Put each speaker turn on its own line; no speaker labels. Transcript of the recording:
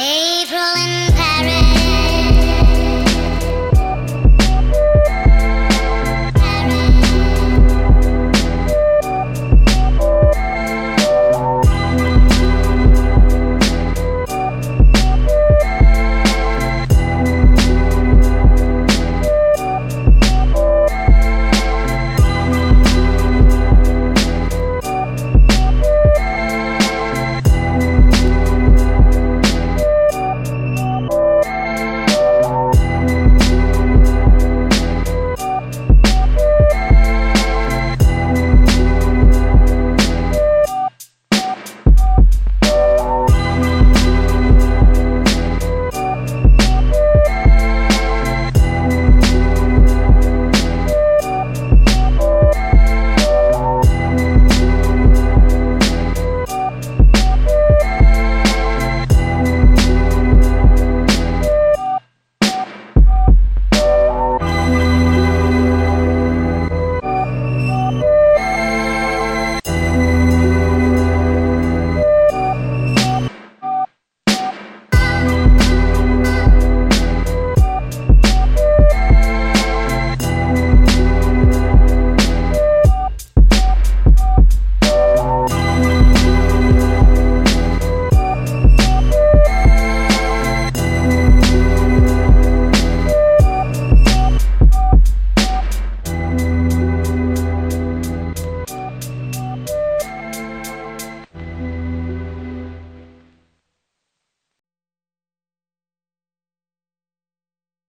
Hey.